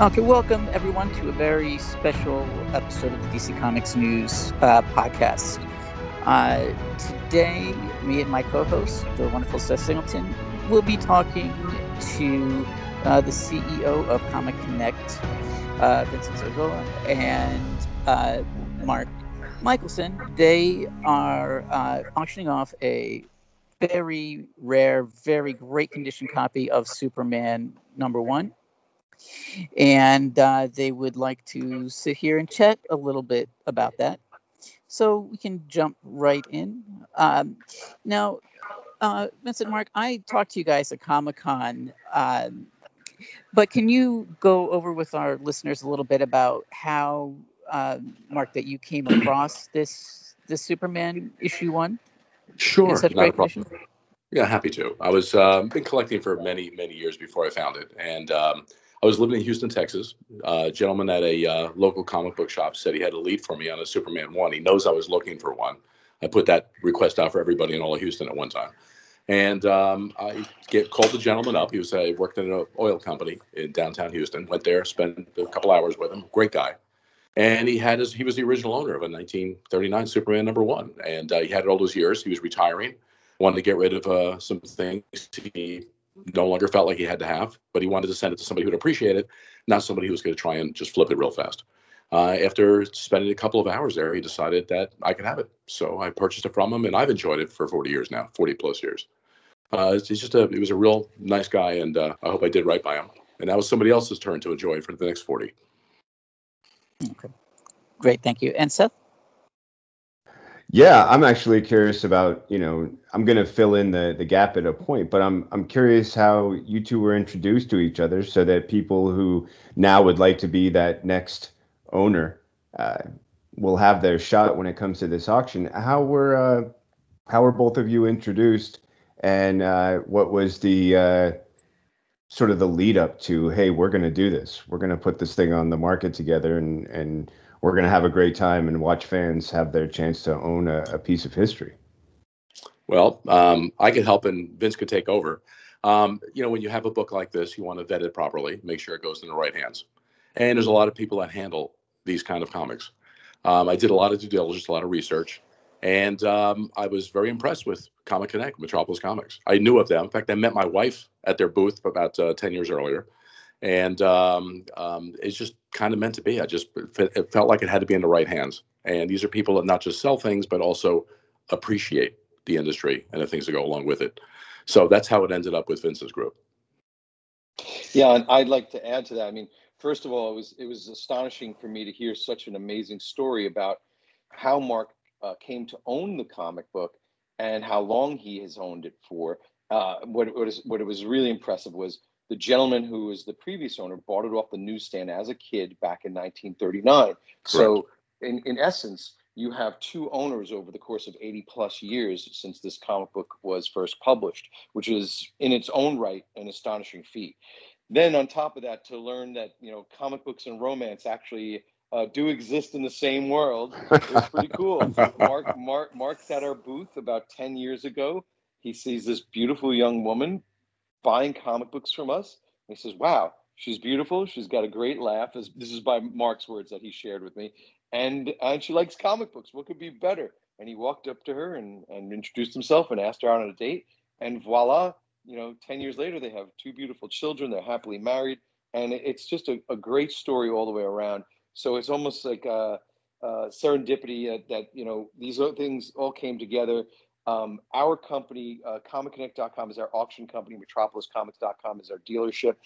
Okay, welcome everyone to a very special episode of the DC Comics News uh, podcast. Uh, today, me and my co-host, the wonderful Seth Singleton, will be talking to uh, the CEO of Comic Connect, uh, Vincent Zurzolo, and uh, Mark Michelson. They are uh, auctioning off a very rare, very great condition copy of Superman number one and uh, they would like to sit here and chat a little bit about that. So we can jump right in. Um, now, uh, Vincent Mark, I talked to you guys at Comic Con, um, but can you go over with our listeners a little bit about how, uh, Mark, that you came across this this Superman issue one? Sure, such great condition? Yeah, happy to. I was um, been collecting for many many years before I found it, and um, I was living in Houston, Texas. Uh, a gentleman at a uh, local comic book shop said he had a lead for me on a Superman one. He knows I was looking for one. I put that request out for everybody in all of Houston at one time. And um, I get called the gentleman up. He was I worked in an oil company in downtown Houston. Went there, spent a couple hours with him. Great guy. And he had his he was the original owner of a 1939 Superman number one, and uh, he had it all those years. He was retiring, wanted to get rid of uh, some things. He no longer felt like he had to have, but he wanted to send it to somebody who would appreciate it, not somebody who was going to try and just flip it real fast. Uh, after spending a couple of hours there, he decided that I could have it. So I purchased it from him, and I've enjoyed it for 40 years now, 40 plus years. Uh, just a, he was a real nice guy, and uh, I hope I did right by him. And that was somebody else's turn to enjoy for the next 40. Okay, great, thank you. And Seth? Yeah, I'm actually curious about, you know, I'm going to fill in the the gap at a point, but I'm I'm curious how you two were introduced to each other so that people who now would like to be that next owner uh, will have their shot when it comes to this auction. How were uh, how were both of you introduced and uh, what was the uh, sort of the lead up to, hey, we're going to do this. We're going to put this thing on the market together and and we're going to have a great time and watch fans have their chance to own a, a piece of history. Well, um, I could help and Vince could take over. Um, you know, when you have a book like this, you want to vet it properly, make sure it goes in the right hands. And there's a lot of people that handle these kind of comics. Um, I did a lot of due diligence, a lot of research, and um, I was very impressed with Comic Connect, Metropolis Comics. I knew of them. In fact, I met my wife at their booth about uh, 10 years earlier and um, um, it's just kind of meant to be. I just it felt like it had to be in the right hands. And these are people that not just sell things, but also appreciate the industry and the things that go along with it. So that's how it ended up with Vince's group. Yeah, and I'd like to add to that. I mean, first of all, it was it was astonishing for me to hear such an amazing story about how Mark uh, came to own the comic book and how long he has owned it for. Uh, what what is what was really impressive was the gentleman who was the previous owner bought it off the newsstand as a kid back in 1939. Correct. So, in, in essence, you have two owners over the course of 80 plus years since this comic book was first published, which is in its own right an astonishing feat. Then, on top of that, to learn that you know comic books and romance actually uh, do exist in the same world is pretty cool. Mark, Mark, Mark's at our booth about 10 years ago. He sees this beautiful young woman buying comic books from us. And he says, Wow, she's beautiful. She's got a great laugh. This, is by Mark's words that he shared with me. And, and she likes comic books. What could be better? And he walked up to her and, and introduced himself and asked her out on a date. And voila, you know, 10 years later, they have two beautiful children. They're happily married. And it's just a, a great story all the way around. So it's almost like a, a serendipity that, that, you know, these things all came together. Um, our company, uh, ComicConnect.com, is our auction company. MetropolisComics.com is our dealership.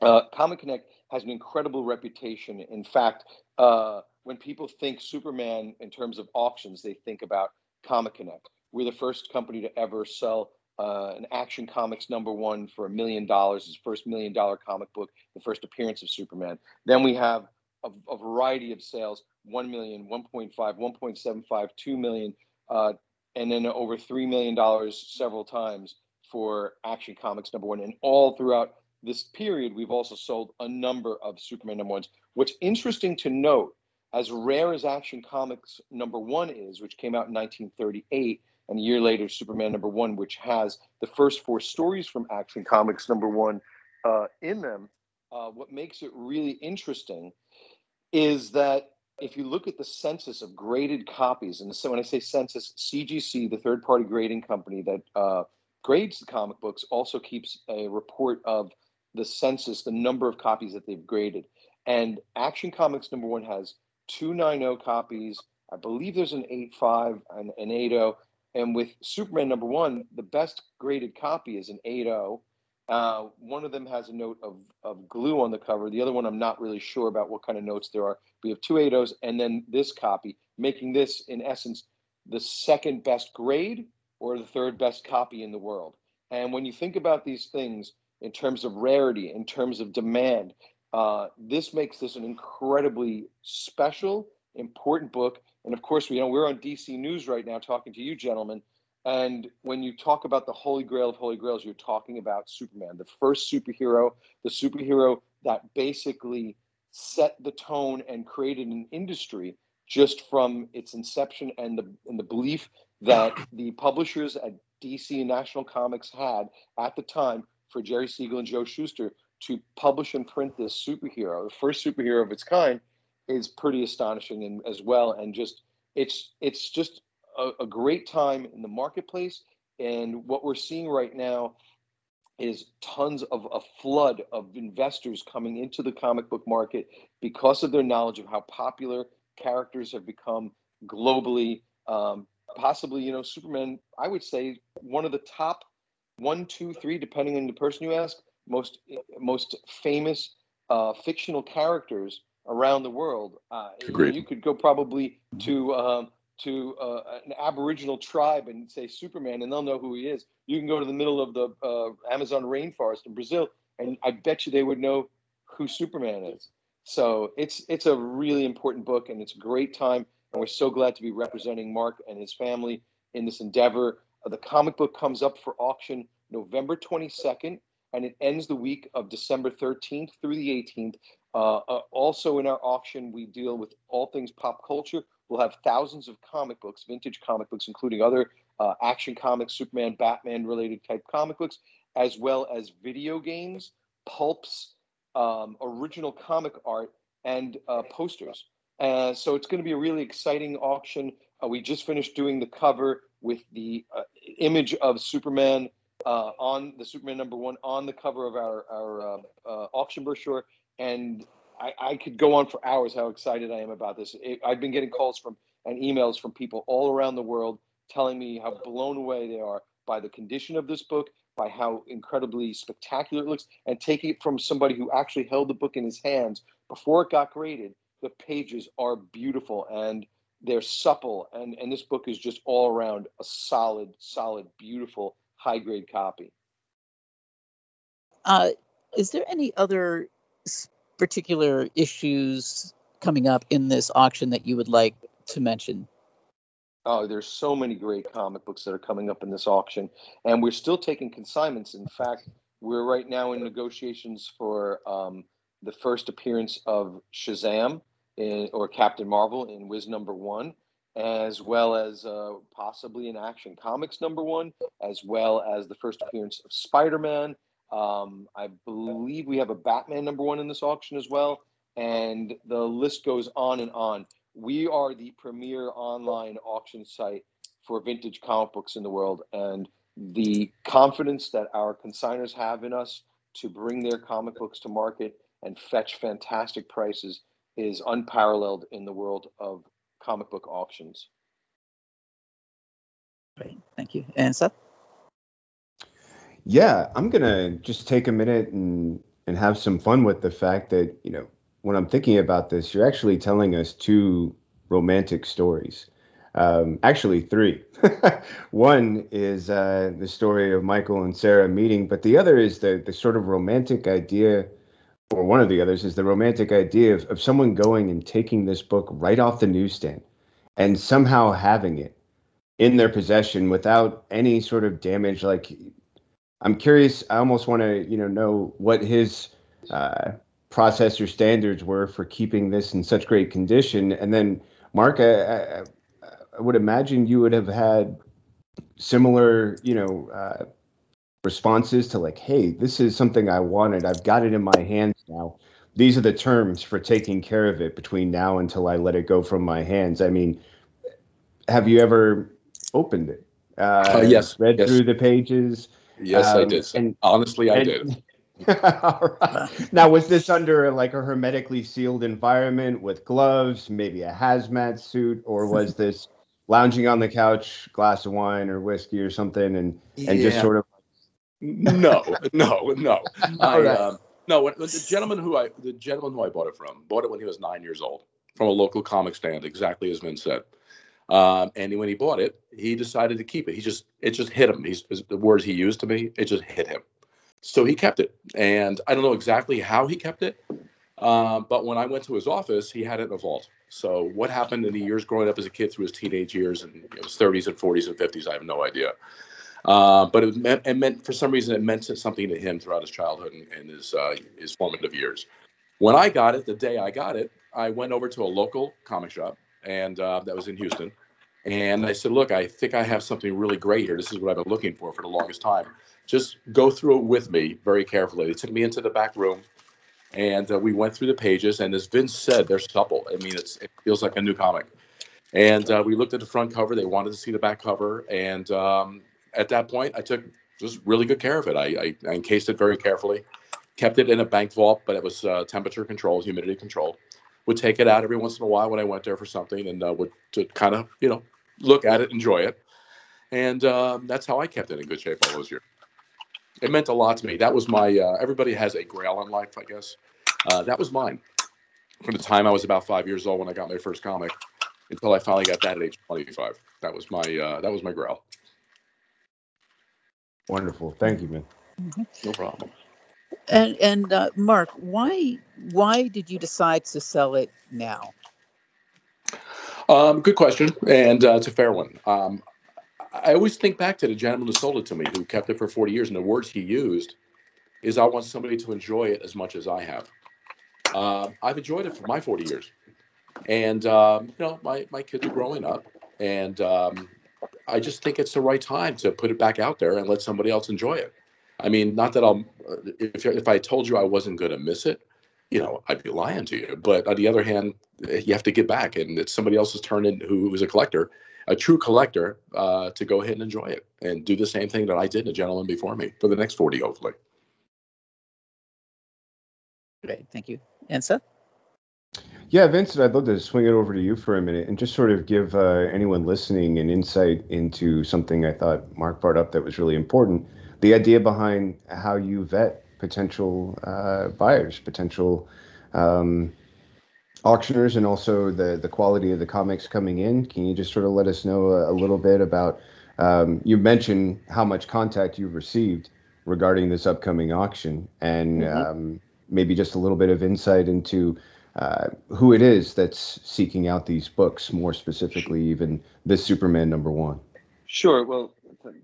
Uh, Comic Connect has an incredible reputation. In fact, uh, when people think Superman in terms of auctions, they think about Comic Connect. We're the first company to ever sell uh, an Action Comics number one for a million dollars, his first million dollar comic book, the first appearance of Superman. Then we have a, a variety of sales 1 million, 1.5, 1.75, 2 million, uh, and then over $3 million several times for Action Comics number one. And all throughout this period, we've also sold a number of Superman number ones. What's interesting to note, as rare as Action Comics number one is, which came out in 1938, and a year later, Superman number one, which has the first four stories from Action Comics number one uh, in them, uh, what makes it really interesting is that if you look at the census of graded copies, and so when I say census, CGC, the third party grading company that uh, grades the comic books, also keeps a report of the census, the number of copies that they've graded. And Action Comics number one has 290 copies. I believe there's an 8.5 and an 8.0. And with Superman number one, the best graded copy is an 8.0. Uh, one of them has a note of, of glue on the cover. The other one, I'm not really sure about what kind of notes there are. We have two 8.0s and then this copy, making this, in essence, the second best grade or the third best copy in the world. And when you think about these things in terms of rarity, in terms of demand, uh, this makes this an incredibly special, important book. And of course, we you know we're on DC News right now talking to you, gentlemen. And when you talk about the holy grail of holy grails, you're talking about Superman, the first superhero, the superhero that basically set the tone and created an industry just from its inception and the and the belief that the publishers at DC and National Comics had at the time for Jerry Siegel and Joe Shuster to publish and print this superhero, the first superhero of its kind, is pretty astonishing and as well. And just it's it's just a, a great time in the marketplace. And what we're seeing right now is tons of a flood of investors coming into the comic book market because of their knowledge of how popular characters have become globally. Um, possibly, you know, Superman, I would say one of the top one, two, three, depending on the person you ask, most most famous uh, fictional characters around the world. Uh, Agreed. You could go probably to um, to uh, an Aboriginal tribe and say Superman, and they'll know who he is. You can go to the middle of the uh, Amazon rainforest in Brazil, and I bet you they would know who Superman is. So it's it's a really important book, and it's a great time, and we're so glad to be representing Mark and his family in this endeavor. Uh, the comic book comes up for auction November 22nd and it ends the week of December 13th through the 18th. Uh, uh, also, in our auction, we deal with all things pop culture. We'll have thousands of comic books, vintage comic books, including other uh, action comics, Superman, Batman related type comic books, as well as video games, pulps, um, original comic art, and uh, posters. Uh, so it's going to be a really exciting auction. Uh, we just finished doing the cover with the image of Superman uh, on the Superman number one on the cover of our our uh, uh, auction brochure, and I, I, could go on for hours how excited I am about this. It, I've been getting calls from and emails from people all around the world telling me how blown away they are by the condition of this book, by how incredibly spectacular it looks, and taking it from somebody who actually held the book in his hands before it got graded. The pages are beautiful and they're supple, and and this book is just all around a solid, solid, beautiful high grade copy. Uh, is there any other particular issues coming up in this auction that you would like to mention? Oh, there's so many great comic books that are coming up in this auction, and we're still taking consignments. In fact, we're right now in negotiations for um, the first appearance of Shazam in, or Captain Marvel in Whiz number one as well as uh, possibly in Action Comics number one, as well as the first appearance of Spider Man. Um, I believe we have a Batman number one in this auction as well, and the list goes on and on. We are the premier online auction site for vintage comic books in the world, and the confidence that our consigners have in us to bring their comic books to market and fetch fantastic prices is unparalleled in the world of comic book auctions. Great, thank you. And Seth? Yeah, I'm gonna just take a minute and and have some fun with the fact that you know when I'm thinking about this, you're actually telling us two romantic stories. Um, actually, three. One is uh, the story of Michael and Sarah meeting, but the other is the the sort of romantic idea or one of the others is the romantic idea of, of someone going and taking this book right off the newsstand and somehow having it in their possession without any sort of damage like i'm curious i almost want to you know know what his uh, processor standards were for keeping this in such great condition and then mark I, I, I would imagine you would have had similar you know uh, responses to like, hey, this is something I wanted. I've got it in my hands now. These are the terms for taking care of it between now until I let it go from my hands. I mean, have you ever opened it? Uh, uh, yes. Read yes. through the pages. Yes, um, I did. And, Honestly, I and, did. Now, was this under like a hermetically sealed environment with gloves, maybe a hazmat suit, or was this lounging on the couch, glass of wine or whiskey or something, and yeah. and just sort of? no, no, no. I, um, no, the gentleman who I the gentleman who I bought it from bought it when he was nine years old from a local comic stand, exactly as Vin said. Um, and when he bought it, he decided to keep it. He just it just hit him. He's the words he used to me. It just hit him. So he kept it, and I don't know exactly how he kept it. Um, but when I went to his office, he had it in a vault. So what happened in the years growing up as a kid through his teenage years and his 30s and 40s and 50s, I have no idea. Uh, but it meant, it meant, for some reason, it meant something to him throughout his childhood and, and his uh, his formative years. When I got it, the day I got it, I went over to a local comic shop and uh, that was in Houston. And I said, look, I think I have something really great here. This is what I've been looking for for the longest time. Just go through it with me very carefully. They took me into the back room and uh, we went through the pages. And as Vince said, they're supple. I mean, it feels like a new comic. And uh, we looked at the front cover. They wanted to see the back cover. And um, at that point, I took just really good care of it. I, I, I, encased it very carefully, kept it in a bank vault, but it was uh, temperature controlled, humidity controlled would take it out every once in a while when I went there for something and uh, would to kind of you know look at it, enjoy it, and um, that's how I kept it in good shape all those years. It meant a lot to me. That was my. Uh, everybody has a grail in life, I guess. Uh, that was mine. From the time I was about five years old when I got my first comic, until I finally got that at age 25. That was my. Uh, that was my grail. Wonderful. Thank you, man. Mm-hmm. No problem. And and uh, Mark, why why did you decide to sell it now? Um, good question, and uh, it's a fair one. Um, I always think back to the gentleman who sold it to me, who kept it for 40 years, and the words he used is, "I want somebody to enjoy it as much as I have." Uh, I've enjoyed it for my 40 years, and um, you know, my my kids are growing up, and um, I just think it's the right time to put it back out there and let somebody else enjoy it. I mean, not that I'll, if, if I told you I wasn't going to miss it, you know, I'd be lying to you. But on the other hand, you have to get back, and it's somebody else's turn in who is a collector, a true collector, uh, to go ahead and enjoy it and do the same thing that I did, a gentleman before me, for the next 40, hopefully. Great. Thank you. And Seth? Yeah, Vincent, I'd love to swing it over to you for a minute and just sort of give uh, anyone listening an insight into something I thought Mark brought up that was really important the idea behind how you vet potential uh, buyers, potential um, auctioners, and also the the quality of the comics coming in. Can you just sort of let us know a, a little bit about? Um, you mentioned how much contact you've received regarding this upcoming auction, and mm-hmm. um, maybe just a little bit of insight into uh, who it is that's seeking out these books, more specifically, even this Superman number one. Sure. Well,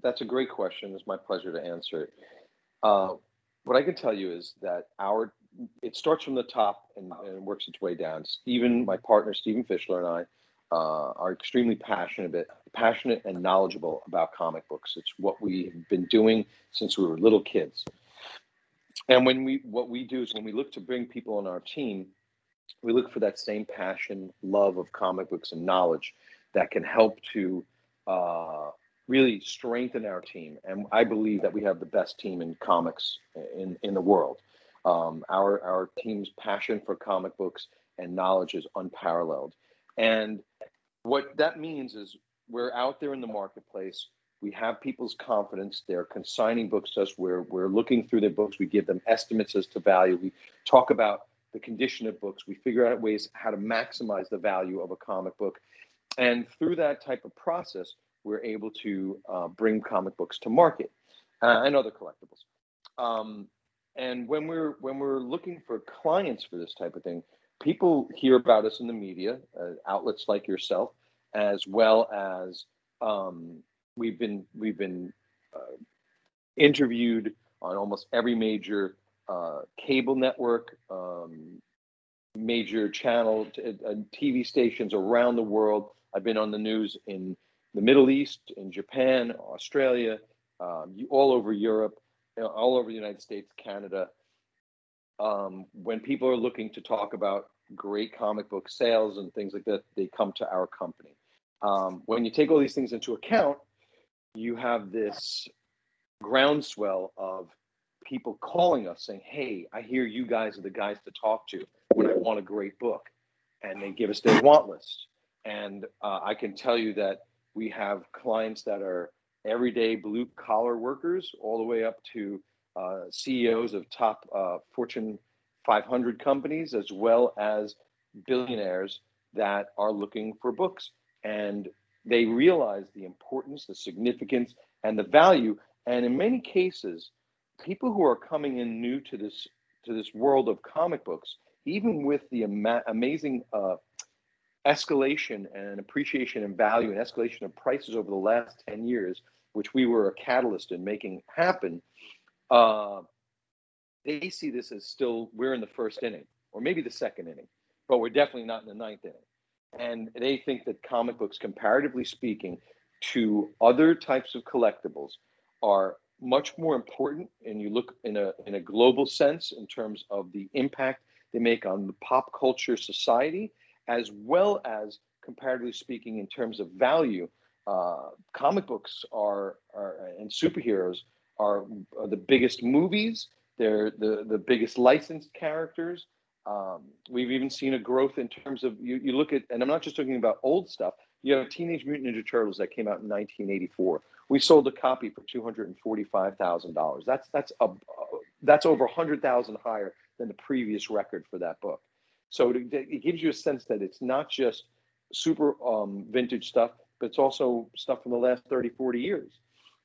that's a great question. It's my pleasure to answer it. Uh, what I can tell you is that our it starts from the top and, and works its way down. Stephen, my partner Stephen Fishler, and I uh, are extremely passionate, passionate and knowledgeable about comic books. It's what we've been doing since we were little kids. And when we what we do is when we look to bring people on our team, we look for that same passion, love of comic books, and knowledge that can help to uh, really strengthen our team. And I believe that we have the best team in comics in, in the world. Um, our, our team's passion for comic books and knowledge is unparalleled. And what that means is we're out there in the marketplace. We have people's confidence. They're consigning books to us. We're, we're looking through their books. We give them estimates as to value. We talk about the condition of books. We figure out ways how to maximize the value of a comic book. And through that type of process, we're able to uh, bring comic books to market uh, and other collectibles. Um, and when we're when we're looking for clients for this type of thing, people hear about us in the media, uh, outlets like yourself, as well as um, we've been we've been uh, interviewed on almost every major uh, cable network, um, major channel, t- uh, TV stations around the world. I've been on the news in the Middle East, in Japan, Australia, um, all over Europe. all over the United States, Canada. Um, when people are looking to talk about great comic book sales and things like that, they come to our company. Um, when you take all these things into account, you have this groundswell of people calling us saying, Hey, I hear you guys are the guys to talk to when I want a great book. And they give us their want list. And uh, I can tell you that we have clients that are everyday blue collar workers, all the way up to uh, CEOs of top uh, Fortune 500 companies, as well as billionaires that are looking for books. And they realize the importance, the significance, and the value. And in many cases, people who are coming in new to this to this world of comic books, even with the ama- amazing uh, escalation and appreciation and value and escalation of prices over the last 10 years, which we were a catalyst in making happen, uh, they see this as still we're in the first inning or maybe the second inning, but we're definitely not in the ninth inning. And they think that comic books, comparatively speaking, to other types of collectibles, are much more important. And you look in a in a global sense in terms of the impact they make on the pop culture society, as well as comparatively speaking in terms of value. Uh, comic books are, are and superheroes are, are the biggest movies. They're the the biggest licensed characters. Um, we've even seen a growth in terms of you, you look at, and I'm not just talking about old stuff. You have Teenage Mutant Ninja Turtles that came out in 1984. We sold a copy for two hundred and forty-five thousand dollars. That's that's a that's over a hundred thousand higher than the previous record for that book. So it, it, gives you a sense that it's not just super um, vintage stuff, but it's also stuff from the last 30, 40 years.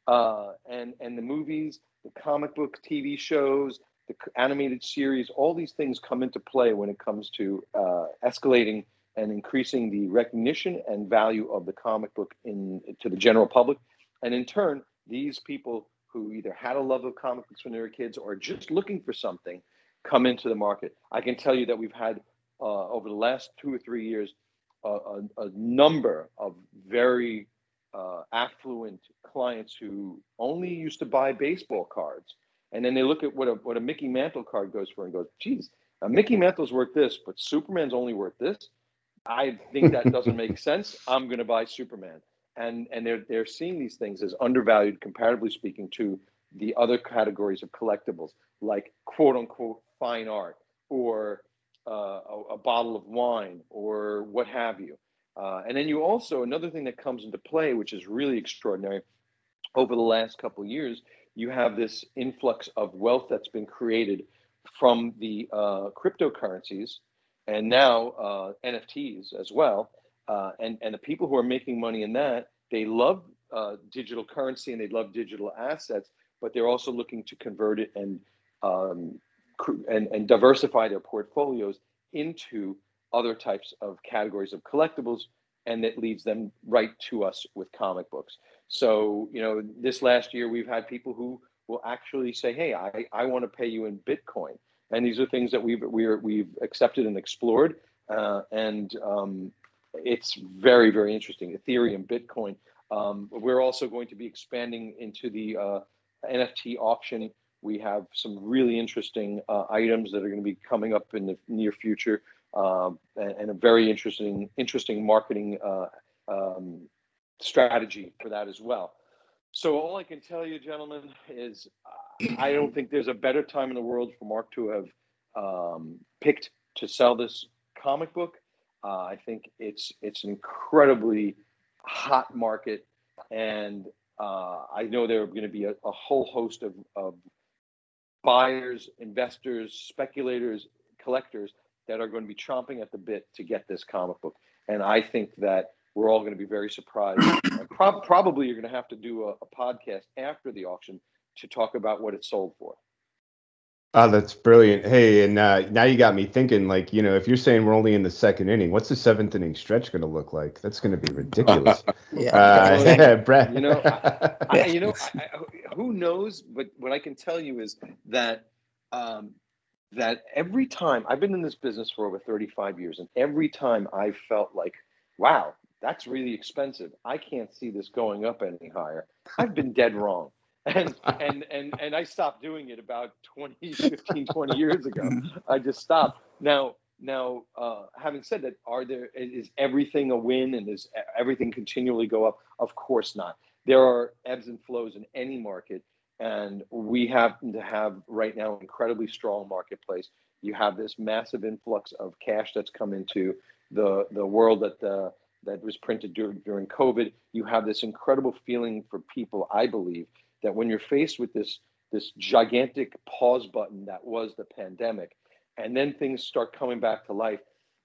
Uh, and and the movies, the comic book TV shows, the animated series, all these things come into play when it comes to uh, escalating and increasing the recognition and value of the comic book in to the general public, and in turn, these people who either had a love of comic books when they were kids or just looking for something come into the market. I can tell you that we've had uh, over the last two or three years a, a, a number of very uh, affluent clients who only used to buy baseball cards and then they look at what a what a Mickey Mantle card goes for and goes, geez, a Mickey Mantle's worth this, but Superman's only worth this. I think that doesn't make sense. I'm going to buy Superman, and and they're they're seeing these things as undervalued, comparatively speaking, to the other categories of collectibles, like quote unquote fine art or uh, a, a, bottle of wine or what have you. Uh, and then you also another thing that comes into play, which is really extraordinary, over the last couple of years, you have this influx of wealth that's been created from the uh, cryptocurrencies and now uh, NFTs as well. Uh, and, and the people who are making money in that, they love uh, digital currency and they love digital assets, but they're also looking to convert it and, um, and, and diversify their portfolios into other types of categories of collectibles. And that leads them right to us with comic books. So, you know, this last year we've had people who will actually say, "Hey, I, I want to pay you in Bitcoin," and these are things that we've we're, we've accepted and explored, uh, and um, it's very very interesting. Ethereum, Bitcoin. Um, we're also going to be expanding into the uh, NFT auction. We have some really interesting uh, items that are going to be coming up in the near future, um, and, and, a very interesting interesting marketing uh, um, strategy for that as well. So all I can tell you, gentlemen, is uh, I don't think there's a better time in the world for Mark to have um, picked to sell this comic book. Uh, I think it's it's an incredibly hot market, and uh, I know there are going to be a, a whole host of, of buyers, investors, speculators, collectors that are going to be chomping at the bit to get this comic book. And I think that we're all going to be very surprised. Pro- probably you're going to have to do a, a, podcast after the auction to talk about what it sold for. Oh, that's brilliant. Hey, and uh, now you got me thinking, like, you know, if you're saying we're only in the second inning, what's the seventh inning stretch going to look like? That's going to be ridiculous. yeah. Uh, yeah, Brad. You know, I, I, you know, I, who knows? But what I can tell you is that um, that every time I've been in this business for over 35 years, and every time I felt like, wow, that's really expensive. I can't see this going up any higher. I've been dead wrong. And and and and I stopped doing it about 20, 15, 20 years ago. I just stopped. Now now, uh, having said that, are there is everything a win and is everything continually go up? Of course not. There are ebbs and flows in any market, and we happen to have right now an incredibly strong marketplace. You have this massive influx of cash that's come into the the world that the, that was printed during, during COVID. You have this incredible feeling for people, I believe, that when you're faced with this this gigantic pause button that was the pandemic, and then things start coming back to life,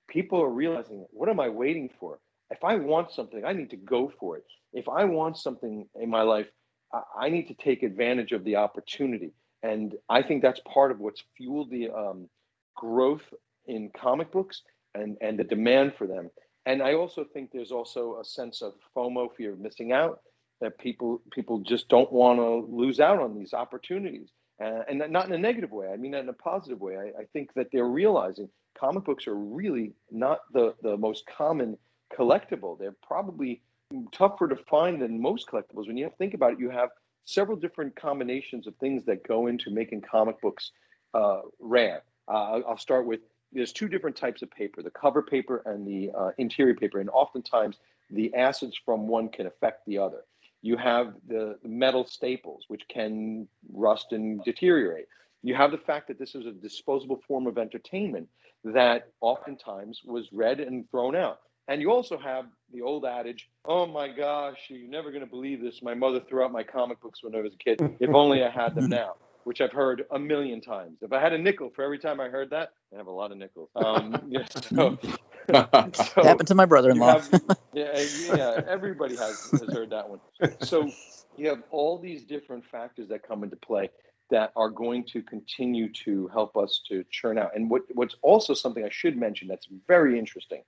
people are realizing, what am I waiting for? If I want something, I need to go for it. If I want something in my life, I need to take advantage of the opportunity. And I think that's part of what's fueled the um, growth in comic books and, and the demand for them. And I also think there's also a sense of FOMO, fear of missing out, that people people just don't want to lose out on these opportunities. Uh, and not in a negative way. I mean in a positive way. I, I, think that they're realizing comic books are really not the, the most common collectible. They're probably tougher to find than most collectibles. When you think about it, you have several different combinations of things that go into making comic books uh, rare. Uh, I'll start with there's two different types of paper the cover paper and the uh, interior paper. And oftentimes the acids from one can affect the other. You have the metal staples, which can rust and deteriorate. You have the fact that this is a disposable form of entertainment that oftentimes was read and thrown out. And you also have the old adage, oh my gosh, you're never going to believe this. My mother threw out my comic books when I was a kid. If only I had them now, which I've heard a million times. If I had a nickel for every time I heard that, I have a lot of nickels. Um, yeah, so, so happened to my brother-in-law. Have, yeah, yeah, everybody has, has heard that one. So you have all these different factors that come into play that are going to continue to help us to churn out. And what, what's also something I should mention that's very interesting.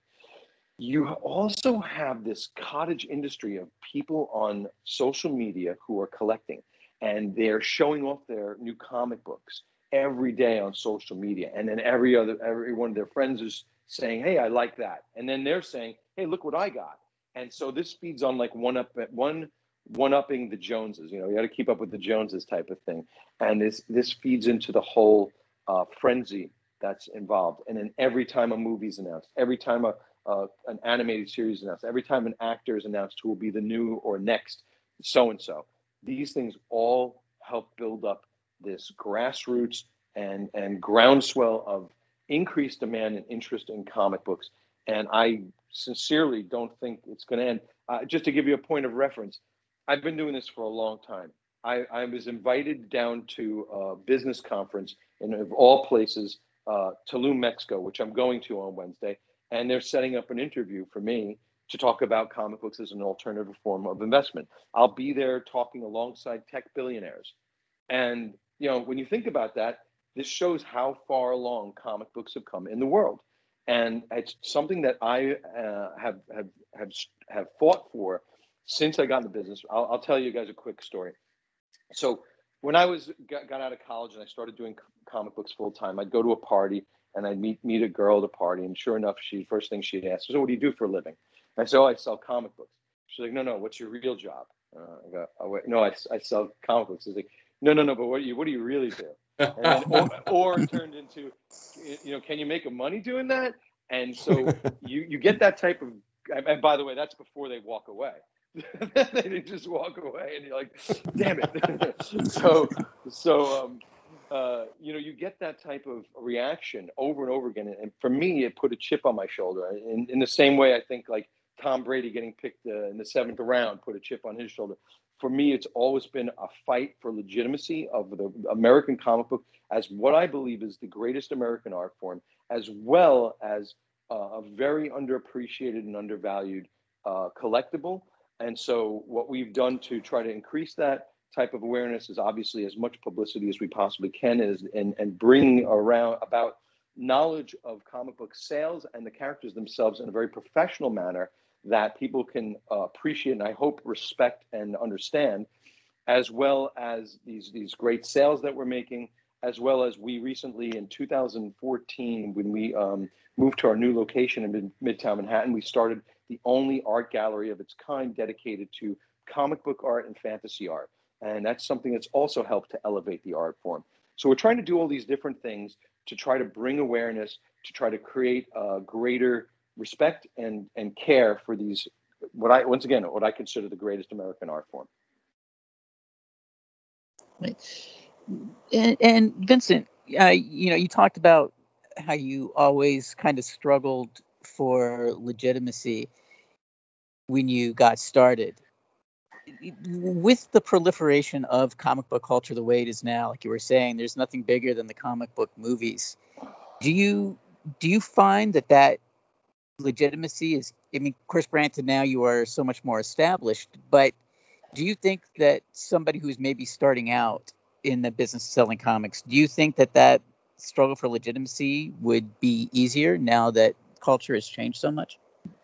You also have this cottage industry of people on social media who are collecting and they're showing off their new comic books every day on social media. And then every other, every one of their friends is saying, "Hey, I like that," and then they're saying, "Hey, look what I got." And so this feeds on like one up one one upping the Joneses. You know, you got to keep up with the Joneses type of thing, and this this feeds into the whole uh, frenzy that's involved. And then every time a movie's announced, every time a uh, an animated series is announced, every time an actor is announced who will be the new or next so and so, these things all help build up this grassroots and and groundswell of increased demand and interest in comic books. And I sincerely don't think it's going to end. Uh, just to give you a point of reference, I've been doing this for a long time. I, I was invited down to a business conference in, of all places, uh, Tulum, Mexico, which I'm going to on Wednesday. And they're setting up an interview for me to talk about comic books as an alternative form of investment. I'll be there talking alongside tech billionaires. And, you know, when you think about that, this shows how far along comic books have come in the world, and it's something that I uh, have have have have fought for since I got in the business. I'll, I'll tell you guys a quick story. So when I was got, got out of college and I started doing comic books full time, I'd go to a party and I'd meet meet a girl at a party, and sure enough, she first thing she'd ask, "So what do you do for a living?" I said, "Oh, I sell comic books." She's like, "No, no, what's your real job?" Uh, I go, oh, "No, I, I sell comic books." She's like, "No, no, no, but what do you what do you really do?" And or, or turned into, you know, can you make a money doing that? And so you you get that type of. And by the way, that's before they walk away. they just walk away, and you're like, damn it. so so um, uh, you know, you get that type of reaction over and over again. And for me, it put a chip on my shoulder. In, in the same way, I think like Tom Brady getting picked uh, in the seventh round put a chip on his shoulder for me, it's always been a fight for legitimacy of the American comic book as what I believe is the greatest American art form, as well as uh, a very underappreciated and undervalued uh, collectible. And so, what we've done to try to increase that type of awareness is obviously as much publicity as we possibly can is and and bring around about knowledge of comic book sales and the characters themselves in a very professional manner that people can uh, appreciate and I hope respect and understand, as well as these these great sales that we're making, as well as we recently in 2014 when we um, moved to our new location in Mid- Midtown Manhattan, we started the only art gallery of its kind dedicated to comic book art and fantasy art. and that's something that's also helped to elevate the art form. So we're trying to do all these different things to try to bring awareness, to try to create a greater respect and and care for these what I once again what I consider the greatest American art form. Right and, and Vincent, uh, you know, you talked about how you always kind of struggled for legitimacy when you got started. With the proliferation of comic book culture the way it is now, like you were saying, there's nothing bigger than the comic book movies. Do you do you find that that legitimacy is? I mean, course, granted, now you are so much more established, but do you think that somebody who's maybe starting out in the business of selling comics, do you think that that struggle for legitimacy would be easier now that culture has changed so much?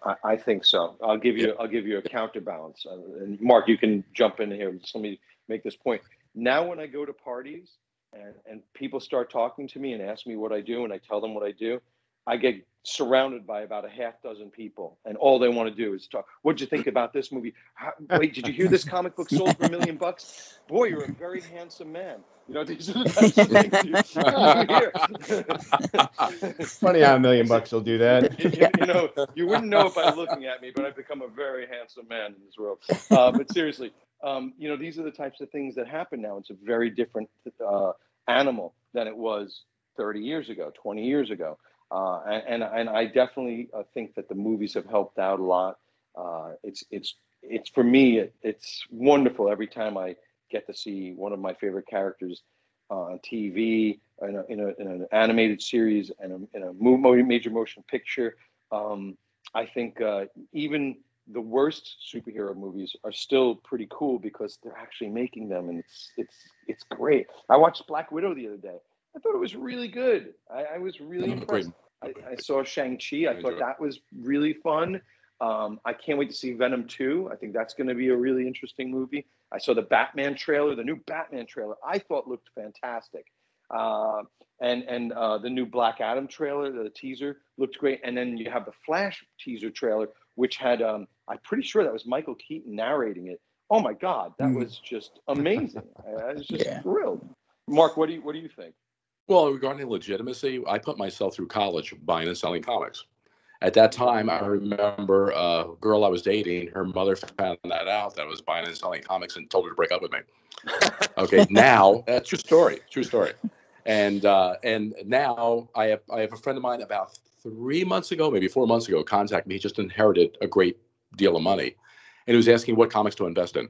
I, I think so. I'll give you I'll give you a counterbalance. Uh, and Mark, you can jump in here. Just let me make this point. Now, when I go to parties and, and people start talking to me and ask me what I do, and I tell them what I do, I get surrounded by about a half dozen people, and all they want to do is talk. What'd you think about this movie? How, wait, did you hear this comic book sold for a million bucks? Boy, you're a very handsome man. You know, these are the types of things you, Funny how a million bucks will do that. you, you, know, you wouldn't know it by looking at me, but I've become a very handsome man in this world. Uh, but seriously, um, you know, these are the types of things that happen now. It's a very different uh, animal than it was 30 years ago, 20 years ago. Uh, and, and I definitely uh, think that the movies have helped out a lot. Uh, it's it's it's for me it, it's wonderful every time I get to see one of my favorite characters on TV in, a, in, a, in an animated series and a, in a major motion picture. Um, I think uh, even the worst superhero movies are still pretty cool because they're actually making them, and it's it's it's great. I watched Black Widow the other day. I thought it was really good. I, I was really impressed. I, I, saw Shang Chi. I thought that was really fun. Um, I can't wait to see Venom 2. I think that's going to be a really interesting movie. I saw the Batman trailer, the new Batman trailer. I thought looked fantastic. Uh, and and uh, the new Black Adam trailer, the teaser looked great. And then you have the Flash teaser trailer, which had um, I'm pretty sure that was Michael Keaton narrating it. Oh my God, that mm. was just amazing. I, I was just yeah. thrilled. Mark, what do you what do you think? Well, regarding legitimacy, I put myself through college buying and selling comics. At that time, I remember a girl I was dating, her mother found that out that I was buying and selling comics and told her to break up with me. okay, now that's true story, true story. And uh, and now I have I have a friend of mine about three months ago, maybe four months ago, contacted me. He just inherited a great deal of money, and he was asking what comics to invest in.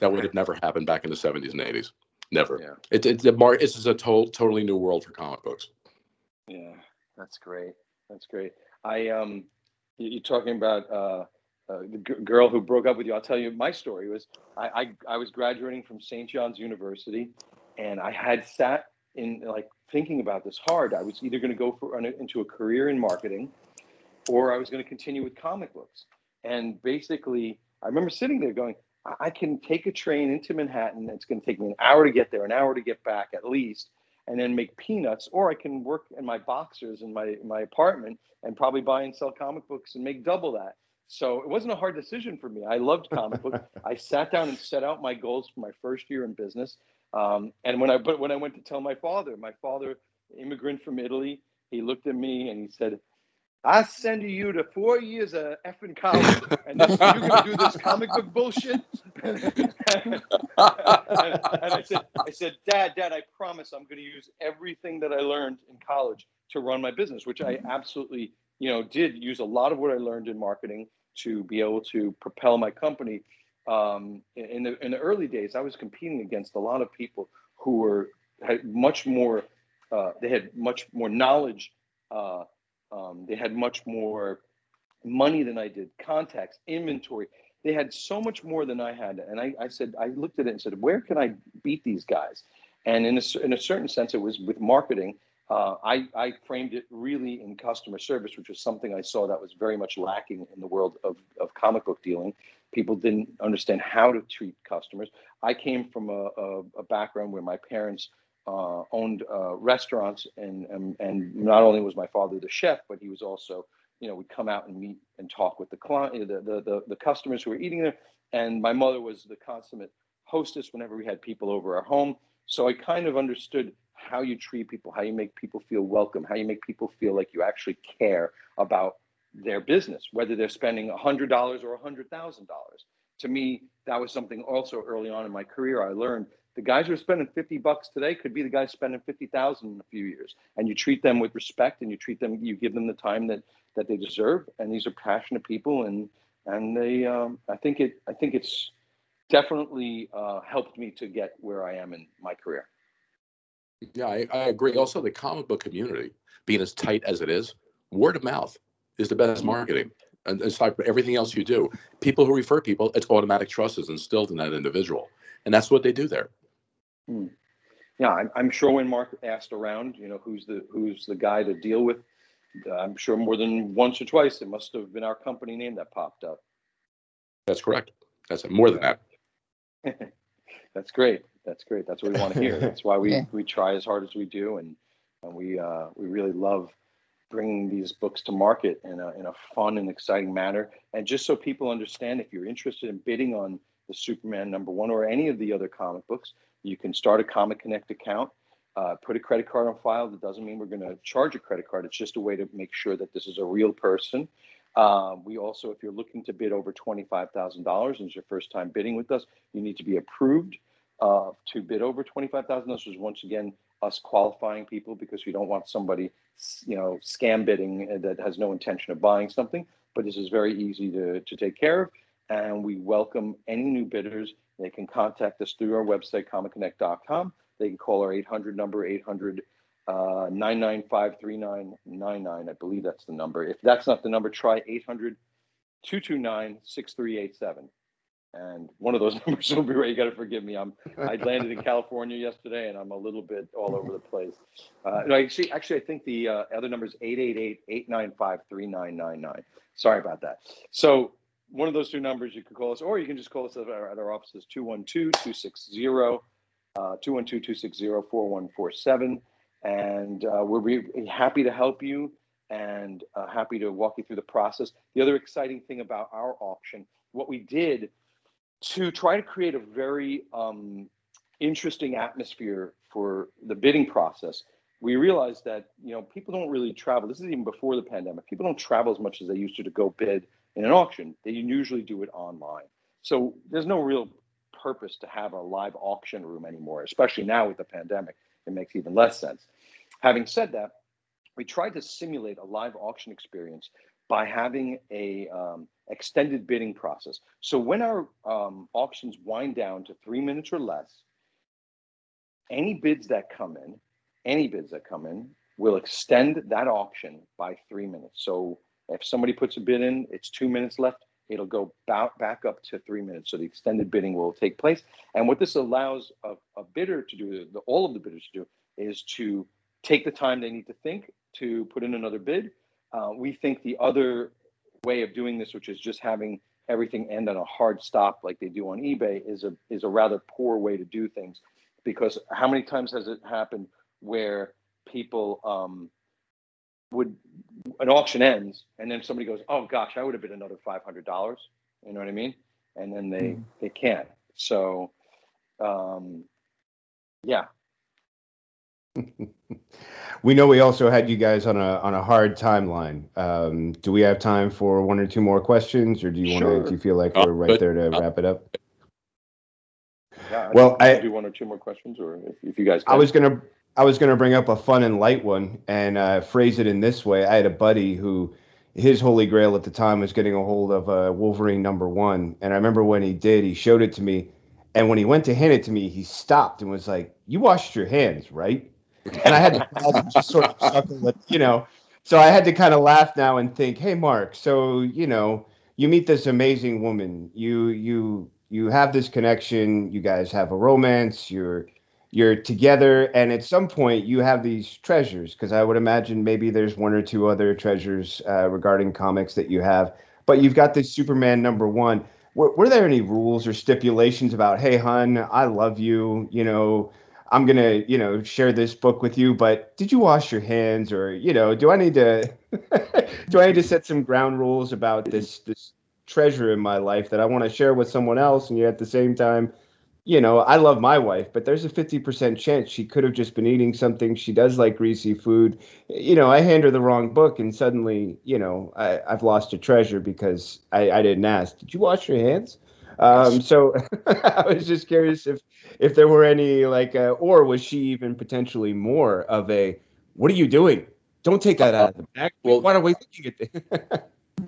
That would have never happened back in the 70s and 80s. Never. Yeah. It, it, the mar- this is a to- totally new world for comic books. Yeah, that's great. That's great. I um, you're talking about uh, uh, the g- girl who broke up with you. I'll tell you my story was I, I I was graduating from St. John's University, and I had sat in like thinking about this hard. I was either going to go for into a career in marketing, or I was going to continue with comic books. And basically, I remember sitting there going, I can take a train into Manhattan. It's going to take me an hour to get there, an hour to get back at least, and then make peanuts. Or I can work in my boxers in my my apartment and probably buy and sell comic books and make double that. So it wasn't a hard decision for me. I loved comic books. I sat down and set out my goals for my first year in business. Um, and when I but when I went to tell my father, my father, immigrant from Italy, he looked at me and he said, I send you to four years of effing college, and you're gonna do this comic book bullshit. and, and, I said, I said, Dad, Dad, I promise I'm gonna use everything that I learned in college to run my business, which I absolutely, you know, did use a lot of what I learned in marketing to be able to propel my company. Um, in the in the early days, I was competing against a lot of people who were had much more, uh, they had much more knowledge. Uh, um, they had much more money than I did, contacts, inventory. They had so much more than I had. And I, I said, I looked at it and said, where can I beat these guys? And in a, in a certain sense, it was with marketing. Uh, I, I framed it really in customer service, which was something I saw that was very much lacking in the world of, of comic book dealing. People didn't understand how to treat customers. I came from a, a, a background where my parents uh, owned uh, restaurants, and, and and not only was my father the chef, but he was also, you know, we'd come out and meet and talk with the client, the the the, the customers who were eating there, and my mother was the consummate hostess whenever we had people over our home. So I kind of understood how you treat people, how you make people feel welcome, how you make people feel like you actually care about their business, whether they're spending $100 or $100,000. To me, that was something also early on in my career I learned. The guys who are spending 50 bucks today could be the guys spending 50,000 in a few years. And you treat them with respect and you treat them, you give them the time that, that they deserve. And these are passionate people. And, and they, um, I think it, I think it's definitely uh, helped me to get where I am in my career. Yeah, I, I agree. Also, the comic book community being as tight as it is, word of mouth is the best marketing. And it's like everything else you do. People who refer people, it's automatic trust is instilled in that individual, and that's what they do there. Hmm. Yeah, I'm, I'm, sure when Mark asked around, you know, who's the who's the guy to deal with, I'm sure more than once or twice it must have been our company name that popped up. That's correct. That's more than that. That's great. That's great. That's what we want to hear. That's why we yeah. we try as hard as we do, and and we uh, we really love bringing these books to market in a in a fun and exciting manner. And just so people understand, if you're interested in bidding on the Superman number one or any of the other comic books, you can start a Comic Connect account. Uh, put a credit card on file. That doesn't mean we're going to charge a credit card. It's just a way to make sure that this is a real person. Uh, we also, if you're looking to bid over $25,000 and it's your first time bidding with us, you need to be approved uh, to bid over $25,000. This is once again us qualifying people because we don't want somebody, you know, scam bidding that has no intention of buying something. But this is very easy to, to take care of. And we welcome any new bidders. They can contact us through our website, comicconnect.com. They can call our 800 number, 800 uh, 9953999. I believe that's the number. If that's not the number, try 800 229 6387. And one of those numbers will be right. You got to forgive me. I'm I landed in California yesterday, and I'm a little bit all over the place. Uh, no, actually, actually, I think the uh, other number is 888-895-3999. Sorry about that. So one of those two numbers you can call us, or you can just call us at our, at our offices 212-260 uh, 212-260-4147 and uh, we're happy to help you and uh, happy to walk you through the process. The other exciting thing about our auction, what we did to try to create a very um, interesting atmosphere for the bidding process, we realized that you know people don't really travel. This is even before the pandemic. People don't travel as much as they used to to go bid in an auction. They usually do it online. So there's no real purpose to have a live auction room anymore, especially now with the pandemic. It makes even less sense. Having said that, we tried to simulate a live auction experience by having a um, extended bidding process. So when our um, auctions wind down to three minutes or less, any bids that come in, any bids that come in, will extend that auction by three minutes. So if somebody puts a bid in, it's two minutes left, it'll go back, back up to three minutes. So the extended bidding will take place. And what this allows a, a bidder to do, the, all of the bidders to do, is to take the time they need to think to put in another bid. Uh, we think the other way of doing this, which is just having everything end on a hard stop like they do on eBay, is a is a rather poor way to do things. Because how many times has it happened where people um, would an auction ends and then somebody goes, "Oh gosh, I would have been another five hundred dollars." You know what I mean? And then they mm. they can't. So, um, yeah, we know we also had you guys on a on a hard timeline. Um, do we have time for one or two more questions, or do you sure. want to? Do you feel like we're right there to wrap it up? Yeah, well, I do one or two more questions, or if, if you guys. Can. I was gonna I was gonna bring up a fun and light one and uh, phrase it in this way. I had a buddy who his holy grail at the time was getting a hold of a Wolverine number one, and I remember when he did, he showed it to me, and when he went to hand it to me, he stopped and was like, "You washed your hands, right?" and I had to just sort of chuckle at, you know. So I had to kind of laugh now and think, hey, Mark, so you know, you meet this amazing woman, you you you have this connection, you guys have a romance, you're you're together, and at some point you have these treasures because I would imagine maybe there's one or two other treasures uh, regarding comics that you have, but you've got this Superman number one. Were, were there any rules or stipulations about, hey, hun, I love you, you know? I'm gonna, you know, share this book with you, but did you wash your hands, or you know, do I need to, do I need to set some ground rules about this this treasure in my life that I want to share with someone else, and yet at the same time, you know, I love my wife, but there's a 50% chance she could have just been eating something. She does like greasy food. You know, I hand her the wrong book and suddenly, you know, I, have lost a treasure because I, I didn't ask. Did you wash your hands? Um, so I was just curious if if there were any like, uh, or was she even potentially more of a, what are you doing? Don't take that out of the bag. Well, why are we looking at this?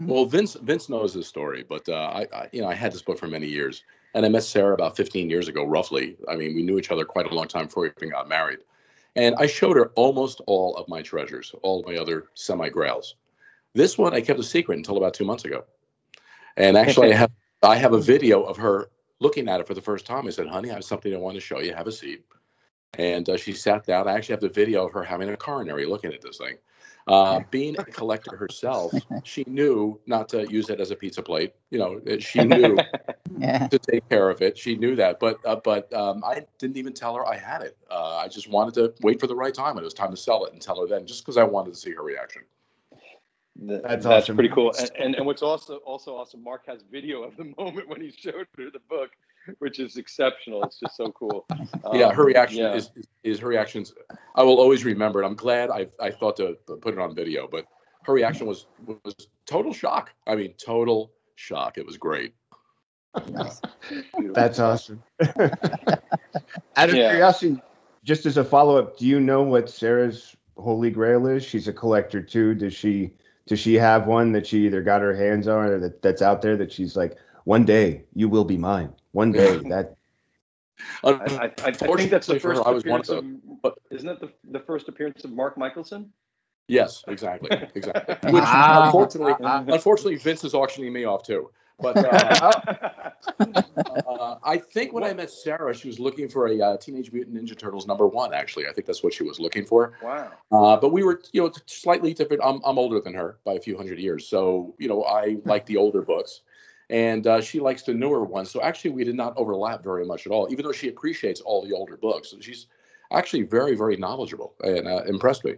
well, Vince Vince knows this story, but uh, I, I, you know I had this book for many years, and I met Sarah about 15 years ago, roughly. I mean, we knew each other quite a long time before we even got married. And I showed her almost all of my treasures, all of my other semi grails. This one I kept a secret until about two months ago. And actually, I have I have a video of her looking at it for the first time. I said, "Honey, I have something I want to show you. Have a seat." And uh, she sat down. I actually have the video of her having a coronary looking at this thing. Uh, being a collector herself, she knew not to use it as a pizza plate. You know, she knew yeah. to take care of it. She knew that, but uh, but um, I didn't even tell her I had it. Uh, I just wanted to wait for the right time when it was time to sell it and tell her then, just because I wanted to see her reaction. That's, that's awesome. pretty cool. And, and, and what's also also awesome, Mark has video of the moment when he showed her the book, which is exceptional. It's just so cool. yeah, her um, reaction yeah. Is, is, is her reactions. I will always remember it. I'm glad I I thought to put it on video, but her reaction was was total shock. I mean, total shock. It was great. That's awesome. Out of yeah. curiosity, just as a follow up, do you know what Sarah's holy grail is? She's a collector too. Does she does she have one that she either got her hands on or that, that's out there that she's like, one day you will be mine. One day that. I, I, I, think that's the first I appearance of, of, isn't that the, the first appearance of Mark Michelson? Yes, exactly, exactly. Which unfortunately, unfortunately, Vince is auctioning me off too. But uh, uh, I think when I met Sarah, she was looking for a uh, Teenage Mutant Ninja Turtles number one. Actually, I think that's what she was looking for. Wow. Uh, but we were, you know, slightly different. I'm, I'm older than her by a few hundred years, so you know, I like the older books, and uh, she likes the newer ones. So actually, we did not overlap very much at all. Even though she appreciates all the older books, she's actually very, very knowledgeable and uh, impressed me.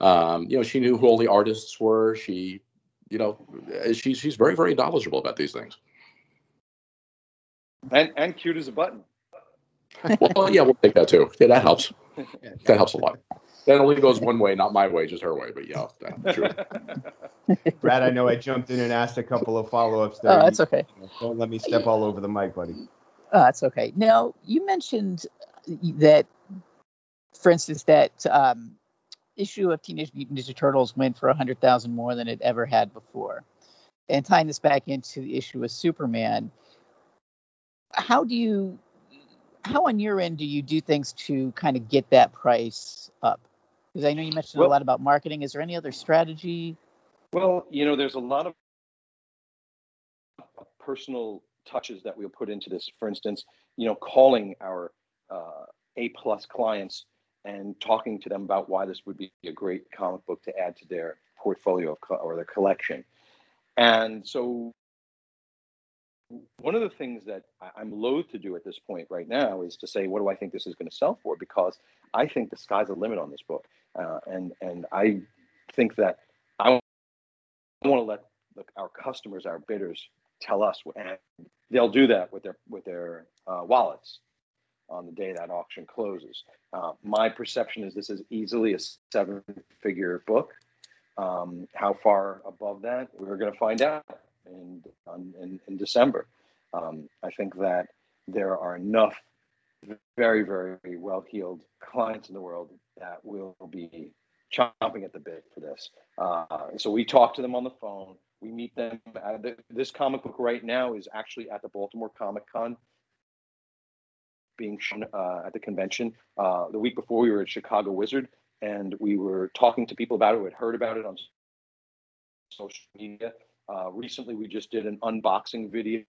Um, you know, she knew who all the artists were. She you know, uh, she's she's very very knowledgeable about these things. And and cute as a button. well, yeah, we'll take that too. Yeah, that helps. That helps a lot. That only goes one way, not my way, just her way. But yeah, that's true. Brad, I know I jumped in and asked a couple of follow-ups there. Oh, that's okay. Don't let me step all over the mic, buddy. Oh, that's okay. Now, you mentioned that, for instance, that um, issue of Teenage Mutant Ninja Turtles went for a hundred thousand more than it ever had before. And tying this back into the issue of Superman, how do you, how on your end do you do things to kind of get that price up? Because I know you mentioned well, a lot about marketing. Is there any other strategy? Well, you know, there's a lot of personal touches that we'll put into this. For instance, you know, calling our uh, A plus clients and talking to them about why this would be a great comic book to add to their portfolio of, or their collection. And so, one of the things that I'm loath to do at this point right now is to say, what do I think this is going to sell for? Because I think the sky's the limit on this book, uh, and and I think that I want to let the, our customers, our bidders, tell us, and they'll do that with their with their uh, wallets on the day that auction closes. Uh, my perception is this is easily a seven figure book. Um, how far above that, we're going to find out in, in, in December. Um, I think that there are enough very, very well heeled clients in the world that will be chomping at the bit for this. Uh, so we talk to them on the phone. We meet them. The, this comic book right now is actually at the Baltimore Comic Con being uh, at the convention. Uh, the week before, we were at Chicago Wizard, and we were talking to people about it who had heard about it on social media. Uh, recently, we just did an unboxing video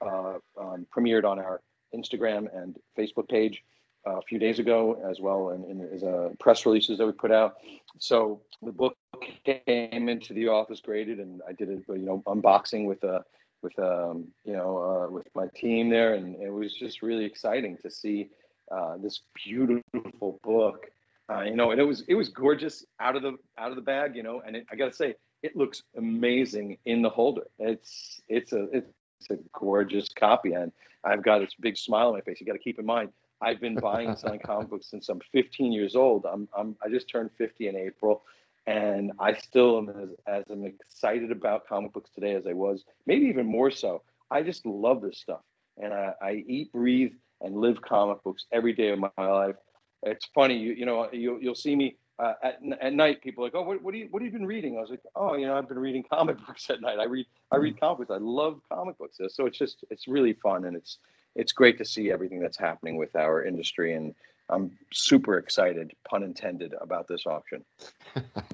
uh, um, premiered on our Instagram and Facebook page uh, a few days ago, as well, and, and as a press releases that we put out. So the book came into the office graded, and I did a you know unboxing with a with um, you know uh, with my team there, and it was just really exciting to see uh, this beautiful book. Uh, you know, and it was it was gorgeous out of the out of the bag, you know, and it, I got to say, it looks amazing in the holder. It's it's a it's a gorgeous copy, and I've got this big smile on my face. You got to keep in mind, I've been buying and selling comic books since I'm 15 years old. I'm, I'm I just turned 50 in April, and I still am as, as I'm excited about comic books today as I was, maybe even more so. I just love this stuff, and I, I eat, breathe, and live comic books every day of my life. It's funny, you you know, you'll you'll see me uh, at, at night, people are like, oh, what, what, do you, what have you been reading? I was like, oh, you know, I've been reading comic books at night. I read, I read comic books. I love comic books. So it's just, it's really fun. And it's, it's great to see everything that's happening with our industry. And I'm super excited, pun intended, about this auction.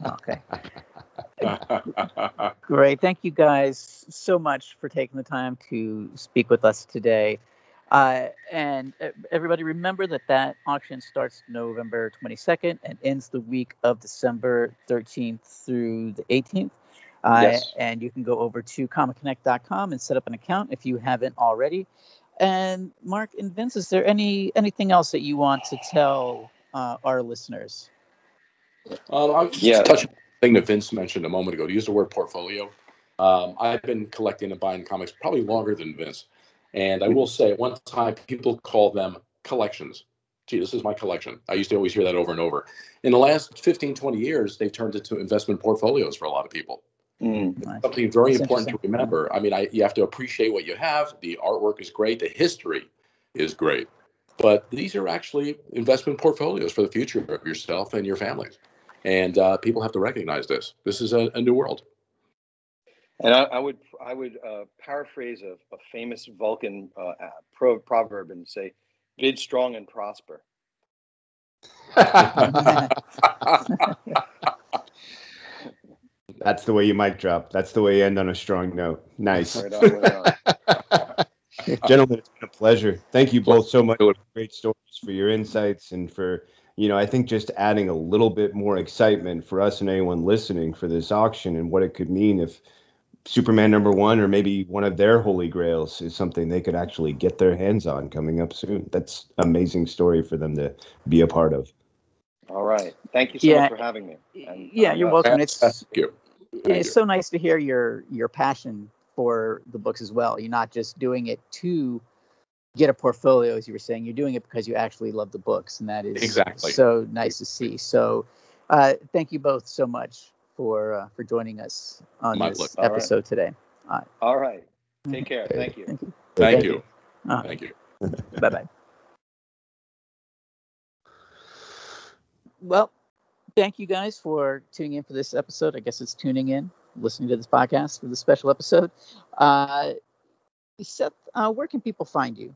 okay. Great. Thank you guys so much for taking the time to speak with us today. Uh, and everybody remember that that auction starts November 22nd and ends the week of December 13th through the 18th. Uh, yes. And you can go over to comicconnect.com and set up an account if you haven't already. And Mark and Vince, is there any anything else that you want to tell uh, our listeners? Um, I was yeah. touching on the thing that Vince mentioned a moment ago. To use the word portfolio, um, I've been collecting and buying comics probably longer than Vince. And I will say, at one time, people call them collections. Gee, this is my collection. I used to always hear that over and over. In the last 15, 20 years, they've turned into investment portfolios for a lot of people. Mm, nice. Something very That's important to remember. I mean, I, you have to appreciate what you have. The artwork is great. The history is great. But these are actually investment portfolios for the future of yourself and your families. And uh, people have to recognize this. This is a, a new world. And I, I would I would uh, paraphrase a, a, famous Vulcan uh, pro, proverb and say, "Bid strong and prosper." That's the way you mic drop. That's the way you end on a strong note. Nice. Right on, right on. Gentlemen, it's been a pleasure. Thank you both so much for great stories, for your insights, and for you know, I think just adding a little bit more excitement for us and anyone listening for this auction and what it could mean if Superman number one, or maybe one of their holy grails, is something they could actually get their hands on coming up soon. That's amazing story for them to be a part of. All right, thank you so yeah. much for having me. And, yeah, you're uh, welcome. It's Thank you. Thank it's you. so nice to hear your your passion for the books as well. You're not just doing it to get a portfolio, as you were saying. You're doing it because you actually love the books, and that is exactly so nice to see. So, uh, thank you both so much for uh, for joining us on My this episode right. today. All right. All right. Take care. Thank you. Thank you. Thank, you. Uh, Thank you. bye bye. Well, thank you guys for tuning in for this episode. I guess it's tuning in, listening to this podcast for this special episode. Uh, Seth, uh, where can people find you?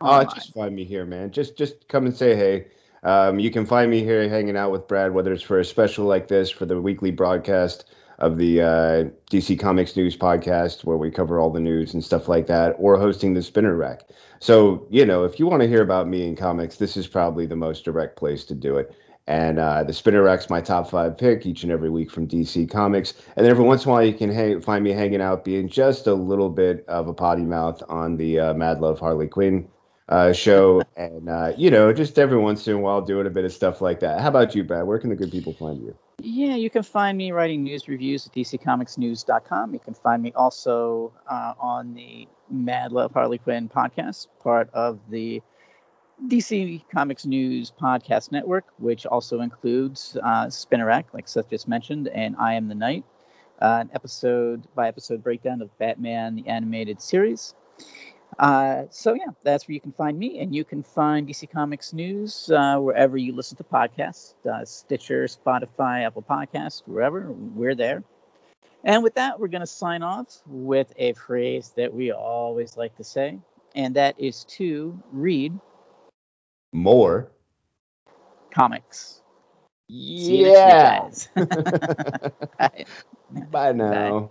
Uh, just find me here, man. Just just come and say hey. Um, you can find me here hanging out with Brad, whether it's for a special like this, for the weekly broadcast of the uh, DC Comics News podcast, where we cover all the news and stuff like that, or hosting the Spinner Rack. So, you know, if you want to hear about me in comics, this is probably the most direct place to do it. And uh, the Spinner Rack's my top five pick each and every week from DC Comics. And every once in a while, you can hang, find me hanging out, being just a little bit of a potty mouth on the uh, Mad Love Harley Quinn uh, show, and uh, you know, just every once in a while doing a bit of stuff like that. How about you, Brad? Where can the good people find you? Yeah, you can find me writing news reviews at DCComicsNews.com. You can find me also uh, on the Mad Love Harley Quinn podcast, part of the DC Comics News Podcast Network, which also includes uh, Spinner Rack, like Seth just mentioned, and I Am the Knight, uh, an episode by episode breakdown of Batman the Animated Series. Uh, so yeah, that's where you can find me, and you can find DC Comics news uh, wherever you listen to podcasts, uh, Stitcher, Spotify, Apple Podcasts, wherever we're there. And with that, we're going to sign off with a phrase that we always like to say, and that is to read more comics. Yeah. Bye. Bye now. Bye.